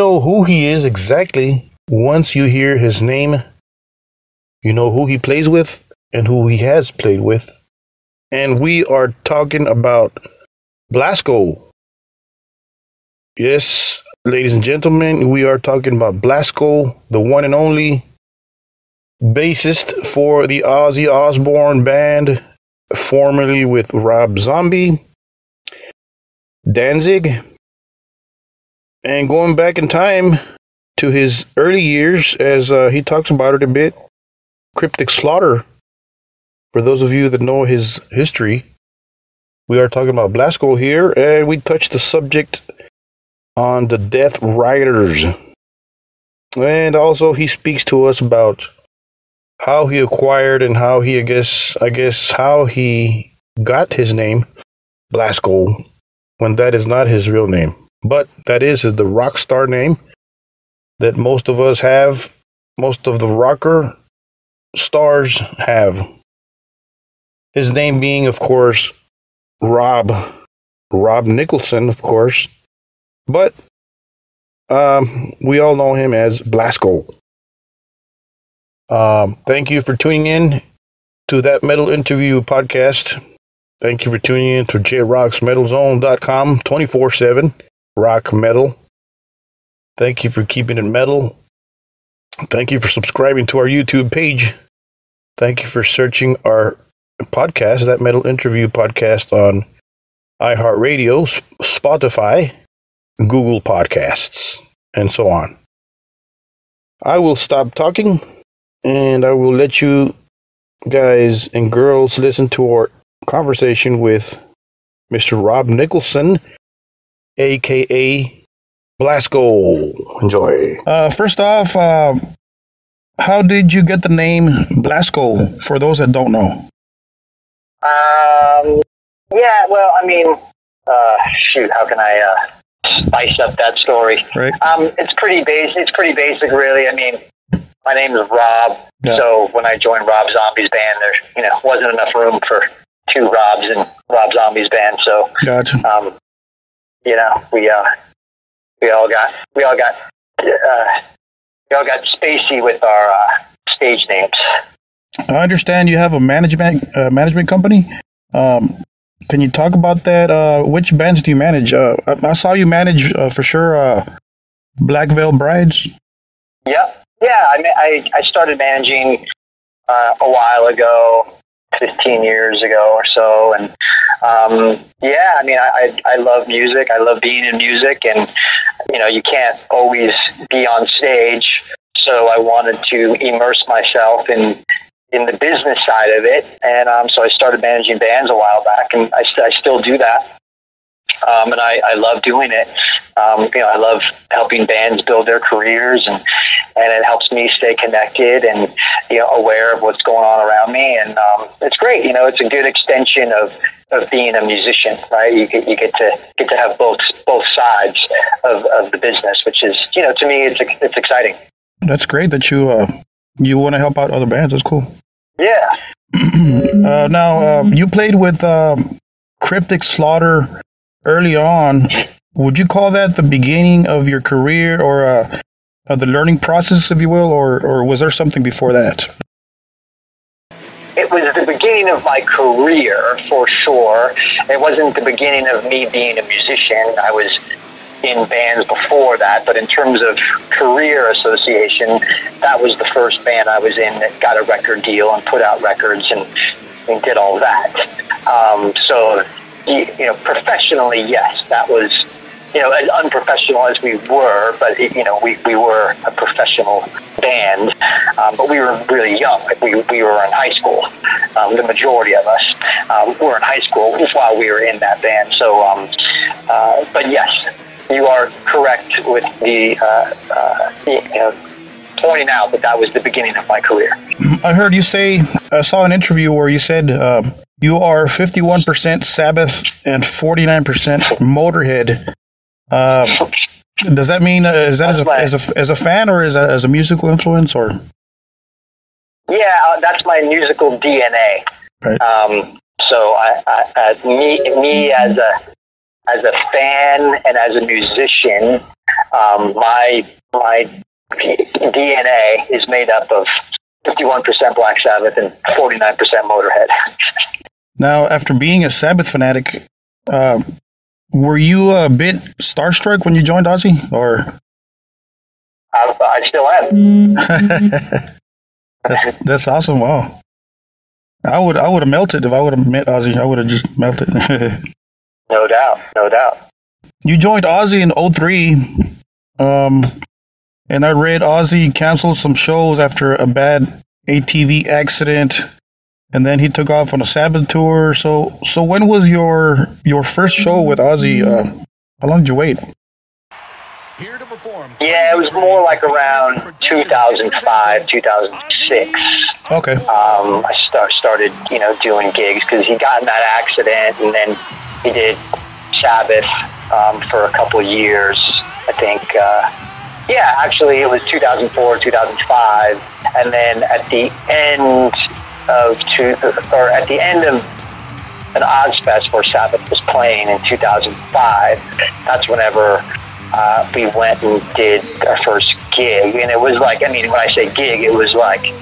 know who he is exactly once you hear his name. You know who he plays with and who he has played with. And we are talking about Blasco. Yes, ladies and gentlemen, we are talking about Blasco, the one and only bassist for the Ozzy Osbourne band, formerly with Rob Zombie, Danzig, and going back in time to his early years, as uh, he talks about it a bit, Cryptic Slaughter. For those of you that know his history, we are talking about Blasco here, and we touched the subject on the Death Riders. And also, he speaks to us about how he acquired and how he, I guess, I guess, how he got his name, Blasco, when that is not his real name. But that is the rock star name that most of us have, most of the rocker stars have. His name being, of course, Rob, Rob Nicholson, of course. But um, we all know him as Blasco. Um, thank you for tuning in to that metal interview podcast. Thank you for tuning in to jrocksmetalzone.com 24 7 rock metal. Thank you for keeping it metal. Thank you for subscribing to our YouTube page. Thank you for searching our podcast, that metal interview podcast on iHeartRadio, Spotify, Google Podcasts, and so on. I will stop talking and I will let you guys and girls listen to our conversation with Mr. Rob Nicholson, aka Blasco. Enjoy. Uh, first off, uh, how did you get the name Blasco? For those that don't know. Um. Yeah. Well, I mean, uh, shoot. How can I uh, spice up that story? Right. Um. It's pretty basic. It's pretty basic, really. I mean, my name is Rob. Yeah. So when I joined Rob Zombie's band, there you know wasn't enough room for two Robs in Rob Zombie's band. So Gotcha. um, you know, we uh, we all got we all got uh, we all got spacey with our uh, stage names. I understand you have a management uh, management company. Um, can you talk about that? Uh, which bands do you manage? Uh, I, I saw you manage uh, for sure. Uh, Black Veil Brides. Yep. Yeah, I, I I started managing uh, a while ago, fifteen years ago or so, and um, yeah, I mean, I, I I love music. I love being in music, and you know, you can't always be on stage. So I wanted to immerse myself in in the business side of it, and um, so I started managing bands a while back, and I, st- I still do that. Um, and I, I love doing it. Um, you know, I love helping bands build their careers, and and it helps me stay connected and you know aware of what's going on around me. And um, it's great. You know, it's a good extension of of being a musician, right? You get you get to get to have both both sides of, of the business, which is you know to me it's it's exciting. That's great that you uh, you want to help out other bands. That's cool. Yeah. Uh, now uh, you played with um Cryptic Slaughter early on. Would you call that the beginning of your career, or uh, uh, the learning process, if you will, or or was there something before that? it was the beginning of my career for sure. It wasn't the beginning of me being a musician. I was in bands before that, but in terms of career association, that was the first band I was in that got a record deal and put out records and, and did all that. Um, so, you, you know, professionally, yes, that was you know, as unprofessional as we were, but it, you know, we, we were a professional band, um, but we were really young. We, we were in high school. Um, the majority of us um, were in high school while we were in that band. So, um, uh, but yes, you are correct with the, uh, uh, you know, pointing out that that was the beginning of my career. I heard you say, I saw an interview where you said um, you are 51% Sabbath and 49% Motorhead. Um, does that mean, uh, is that as a, as, a, as a fan or as a, as a musical influence or? Yeah, uh, that's my musical DNA. Right. Um, so I, I, uh, me, me as a as a fan and as a musician, um, my my DNA is made up of 51% Black Sabbath and 49% Motorhead. Now, after being a Sabbath fanatic, uh, were you a bit starstruck when you joined Ozzy, or I, I still am. that, that's awesome? Wow, I would I would have melted if I would have met Ozzy. I would have just melted. No doubt, no doubt. you joined Ozzy in 03, um, and I read Ozzy canceled some shows after a bad ATV accident, and then he took off on a Sabbath tour. So, so when was your your first show with Ozzy? Uh, how long did you wait? Here to perform. Yeah, it was more like around 2005, 2006. Okay, um, I start, started, you know, doing gigs because he got in that accident, and then he did Sabbath um, for a couple years. I think, uh, yeah, actually, it was 2004, 2005, and then at the end of two, or at the end of an Ozzfest where Sabbath was playing in 2005. That's whenever uh, we went and did our first gig, and it was like, I mean, when I say gig, it was like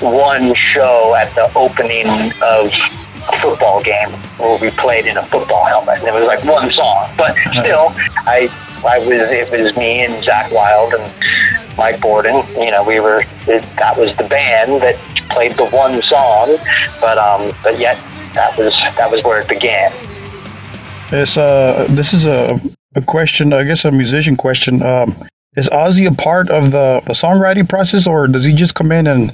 one show at the opening of a football game where we played in a football helmet, and it was like one song. But still, I I was it was me and Zakk Wylde and Mike Bordin. You know, we were it, that was the band that played the one song, but um, but yet that was that was where it began. it's uh, this is a a question, I guess, a musician question. Um, is Ozzy a part of the the songwriting process, or does he just come in and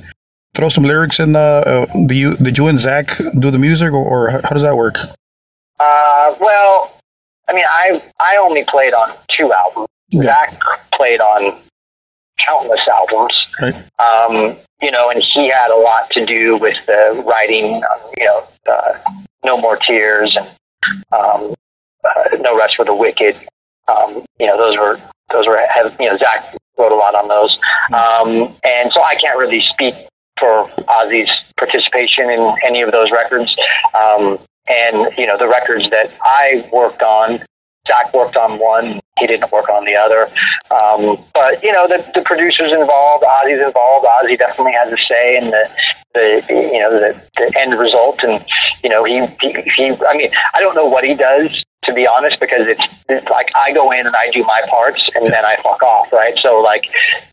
throw some lyrics in? Uh, uh, do you did you and Zakk do the music, or, or how how does that work? Uh, well, I mean, I I only played on two albums. Yeah. Zakk played on countless albums. Um, you know, and he had a lot to do with the writing. um, You know, uh, No More Tears and um, uh, No Rest for the Wicked. Um, you know, those were those were have, you know Zakk wrote a lot on those, um, and so I can't really speak for Ozzy's participation in any of those records. Um, and you know, the records that I worked on, Zakk worked on one, he didn't work on the other. Um, but you know, the, the producers involved, Ozzy's involved. Ozzy definitely has a say in the the you know the, the end result, and you know he, he he. I mean, I don't know what he does to be honest, because it's, it's like I go in and I do my parts and then I fuck off, right? So like,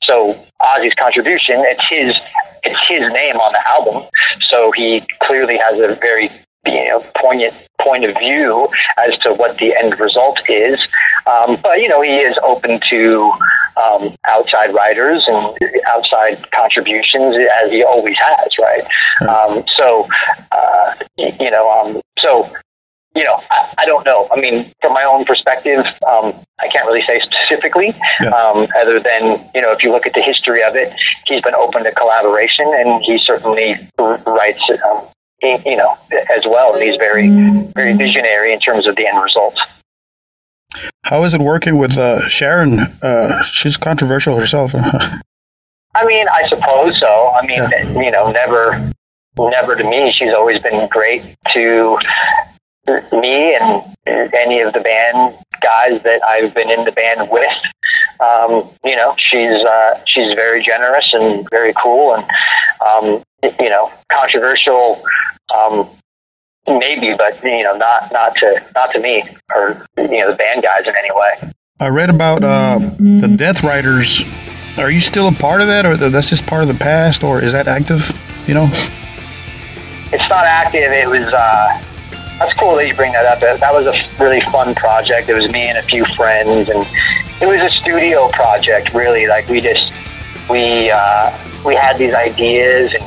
so Ozzy's contribution, it's his, it's his name on the album, so he clearly has a very you know poignant point of view as to what the end result is. Um, but you know he is open to um, outside writers and outside contributions as he always has, right? Um, so uh, you know, um, so you know, I, I don't know. I mean, from my own perspective, um, I can't really say specifically, Yeah. um, other than, you know, if you look at the history of it, he's been open to collaboration and he certainly r- writes, um, you know, as well. And he's very, very visionary in terms of the end result. How is it working with uh, Sharon? Uh, she's controversial herself. I mean, I suppose so. I mean, you know, never, never to me. She's always been great to me and any of the band guys that I've been in the band with. Um, you know, she's uh, she's very generous and very cool, and um, you know, controversial. Um, maybe, but you know, not not to not to me or you know the band guys in any way. I read about uh, the Death Riders. Are you still a part of that, or that's just part of the past, or is that active? You know? it's not active. It was. Uh, that's cool that you bring that up. That that was a really fun project. It was me and a few friends, and it was a studio project. Really, like we just we uh, we had these ideas, and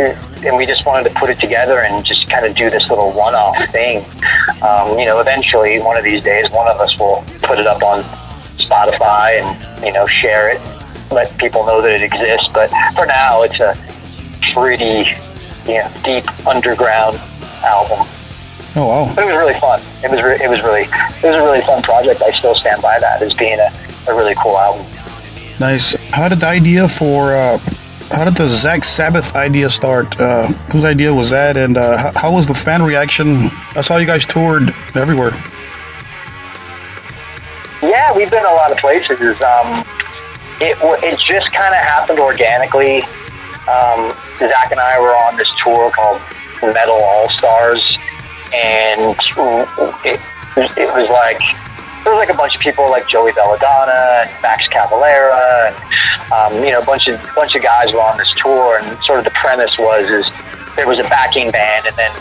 and we just wanted to put it together and just kind of do this little one-off thing. Um, you know, eventually, one of these days, one of us will put it up on Spotify and you know share it, let people know that it exists. But for now, it's a pretty you know, deep underground album. Oh wow! But it was really fun. It was re- it was really it was a really fun project. I still stand by that as being a, a really cool album. Nice. How did the idea for uh, how did the Zakk Sabbath idea start? Uh, whose idea was that, and uh, how, was the fan reaction? I saw you guys toured everywhere. Yeah, we've been a lot of places. Um, it it just kind of happened organically. Um, Zakk and I were on this tour called Metal All Stars, and it it was like there was like a bunch of people like Joey Belladonna and Max Cavalera, and um, you know a bunch of bunch of guys were on this tour, and sort of the premise was is there was a backing band, and then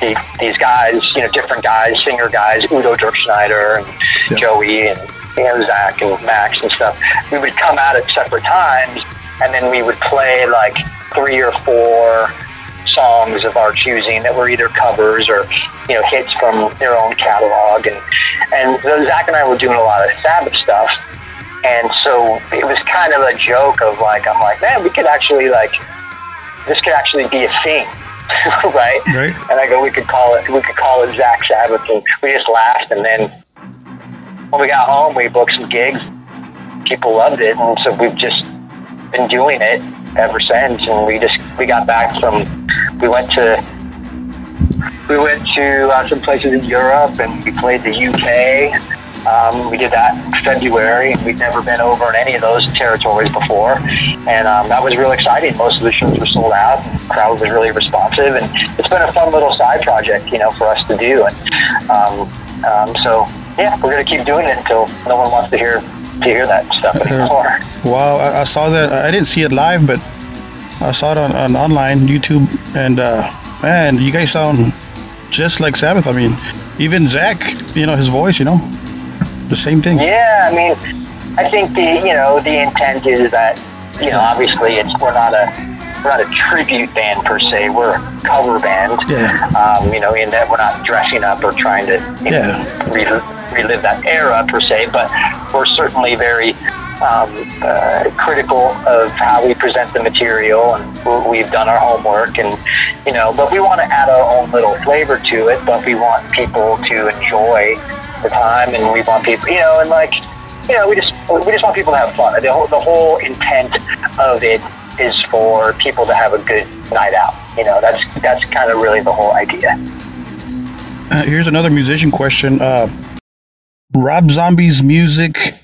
the, these guys, you know, different guys, singer guys, Udo Dirkschneider and Yeah. Joey and you know, Zakk and Max and stuff. We would come out at separate times, and then we would play like three or four songs of our choosing that were either covers or you know hits from their own catalog and and so Zakk and I were doing a lot of Sabbath stuff and so it was kind of a joke of like I'm like man we could actually like this could actually be a thing right? Right. and I go we could call it we could call it Zakk Sabbath. And we just laughed. And then when we got home we booked some gigs. People loved it. And so we've just been doing it ever since. And we just we got back from we went to we went to uh, some places in Europe and we played the UK um, we did that in February and we'd never been over in any of those territories before and um, that was really exciting most of the shows were sold out and the crowd was really responsive and it's been a fun little side project you know for us to do and um, um, so yeah we're going to keep doing it until no one wants to hear to hear that stuff anymore Wow, I, I saw that. I didn't see it live, but I saw it on, on online YouTube, and uh, man, you guys sound just like Sabbath. I mean, even Zakk, you know, his voice, you know, the same thing. Yeah, I mean, I think the you know the intent is that you know obviously it's we're not a we're not a tribute band per se. We're a cover band. Yeah. Um, you know, in that we're not dressing up or trying to you know, Yeah. relive, relive that era per se, but we're certainly very um, uh, critical of how we present the material, and we've done our homework, and you know, but we want to add our own little flavor to it. But we want people to enjoy the time, and we want people, you know, and like, you know, we just we just want people to have fun. The whole the whole intent of it is for people to have a good night out. You know, that's that's kind of really the whole idea. Uh, here's another musician question. Uh, Rob Zombie's music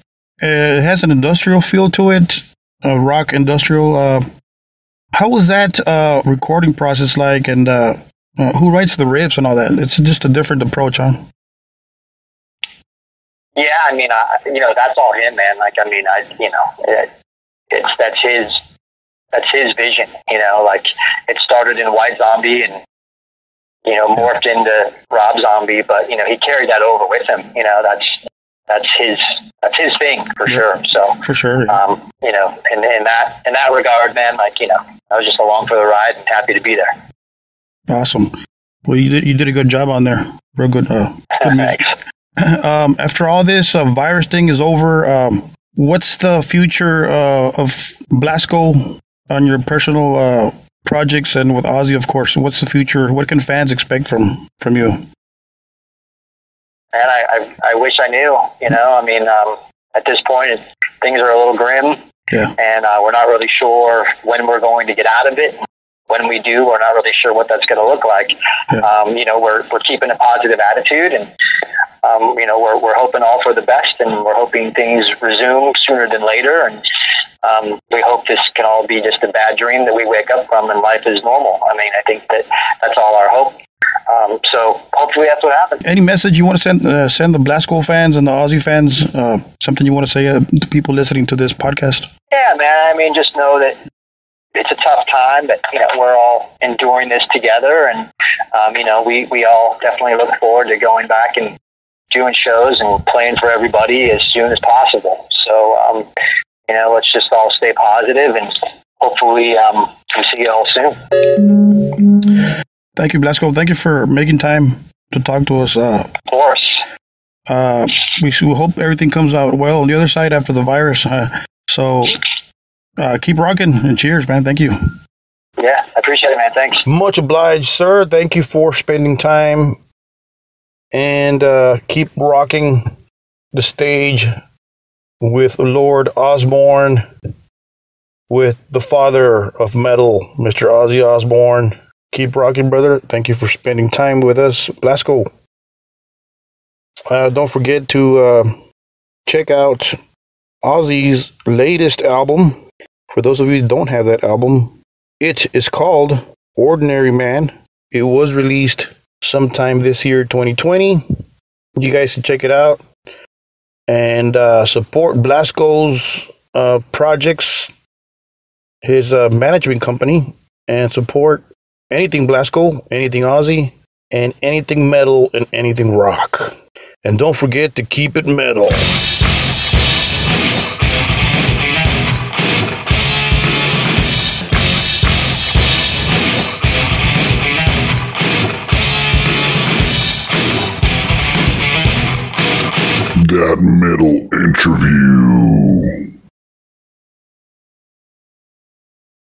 uh, has an industrial feel to it, uh, rock industrial. Uh, how was that uh, recording process like, and uh, uh, who writes the riffs and all that? It's just a different approach, huh? Yeah, I mean, I, you know, that's all him, man. Like, I mean, I, you know, it, it's that's his, that's his vision. You know, like it started in White Zombie and you know morphed into Rob Zombie, but you know he carried that over with him. You know, that's that's his that's his thing for Yeah. sure. So, For sure. um, you know, in, in that in that regard, man, like you know, I was just along for the ride and happy to be there. Awesome. Well, you did you did a good job on there. Real good. Uh, good. Thanks. um, after all this uh, virus thing is over, um, what's the future uh, of Blasco on your personal uh, projects and with Ozzy, of course? What's the future? What can fans expect from from you? And I, I, I wish I knew. You know, I mean, um, at this point, it, things are a little grim, Yeah. and uh, we're not really sure when we're going to get out of it. When we do, we're not really sure what that's going to look like. Yeah. Um, you know, we're we're keeping a positive attitude, and um, you know, we're we're hoping all for the best, and we're hoping things resume sooner than later, and um, we hope this can all be just a bad dream that we wake up from, and life is normal. I mean, I think that that's all our hope. Um, so hopefully that's what happens. Any message you want to send uh, send the Blasco fans and the Ozzy fans? Uh, something you want to say uh, to people listening to this podcast? Yeah, man. I mean, just know that it's a tough time, but you know we're all enduring this together, and um, you know we we all definitely look forward to going back and doing shows and playing for everybody as soon as possible. So um, you know, let's just all stay positive, and hopefully um, we see you all soon. Thank you, Blasco. Thank you for making time to talk to us. Uh, Of course. uh, we, we hope everything comes out well on the other side after the virus. Uh, so uh, keep rocking and cheers, man. Thank you. Yeah, I appreciate it, man. Thanks. Much obliged, sir. Thank you for spending time and uh, keep rocking the stage with Lord Osbourne, with the father of metal, Mr. Ozzy Osbourne. Keep rocking, brother. Thank you for spending time with us. Let's go. Uh, don't forget to uh, check out Ozzy's latest album. For those of you who don't have that album, it is called Ordinary Man. It was released sometime this year, 2020. You guys can check it out and uh, support Blasco's uh, projects, his uh, management company, and support anything Blasco, anything Ozzy, and anything metal and anything rock. And don't forget to keep it metal. Metal Interview.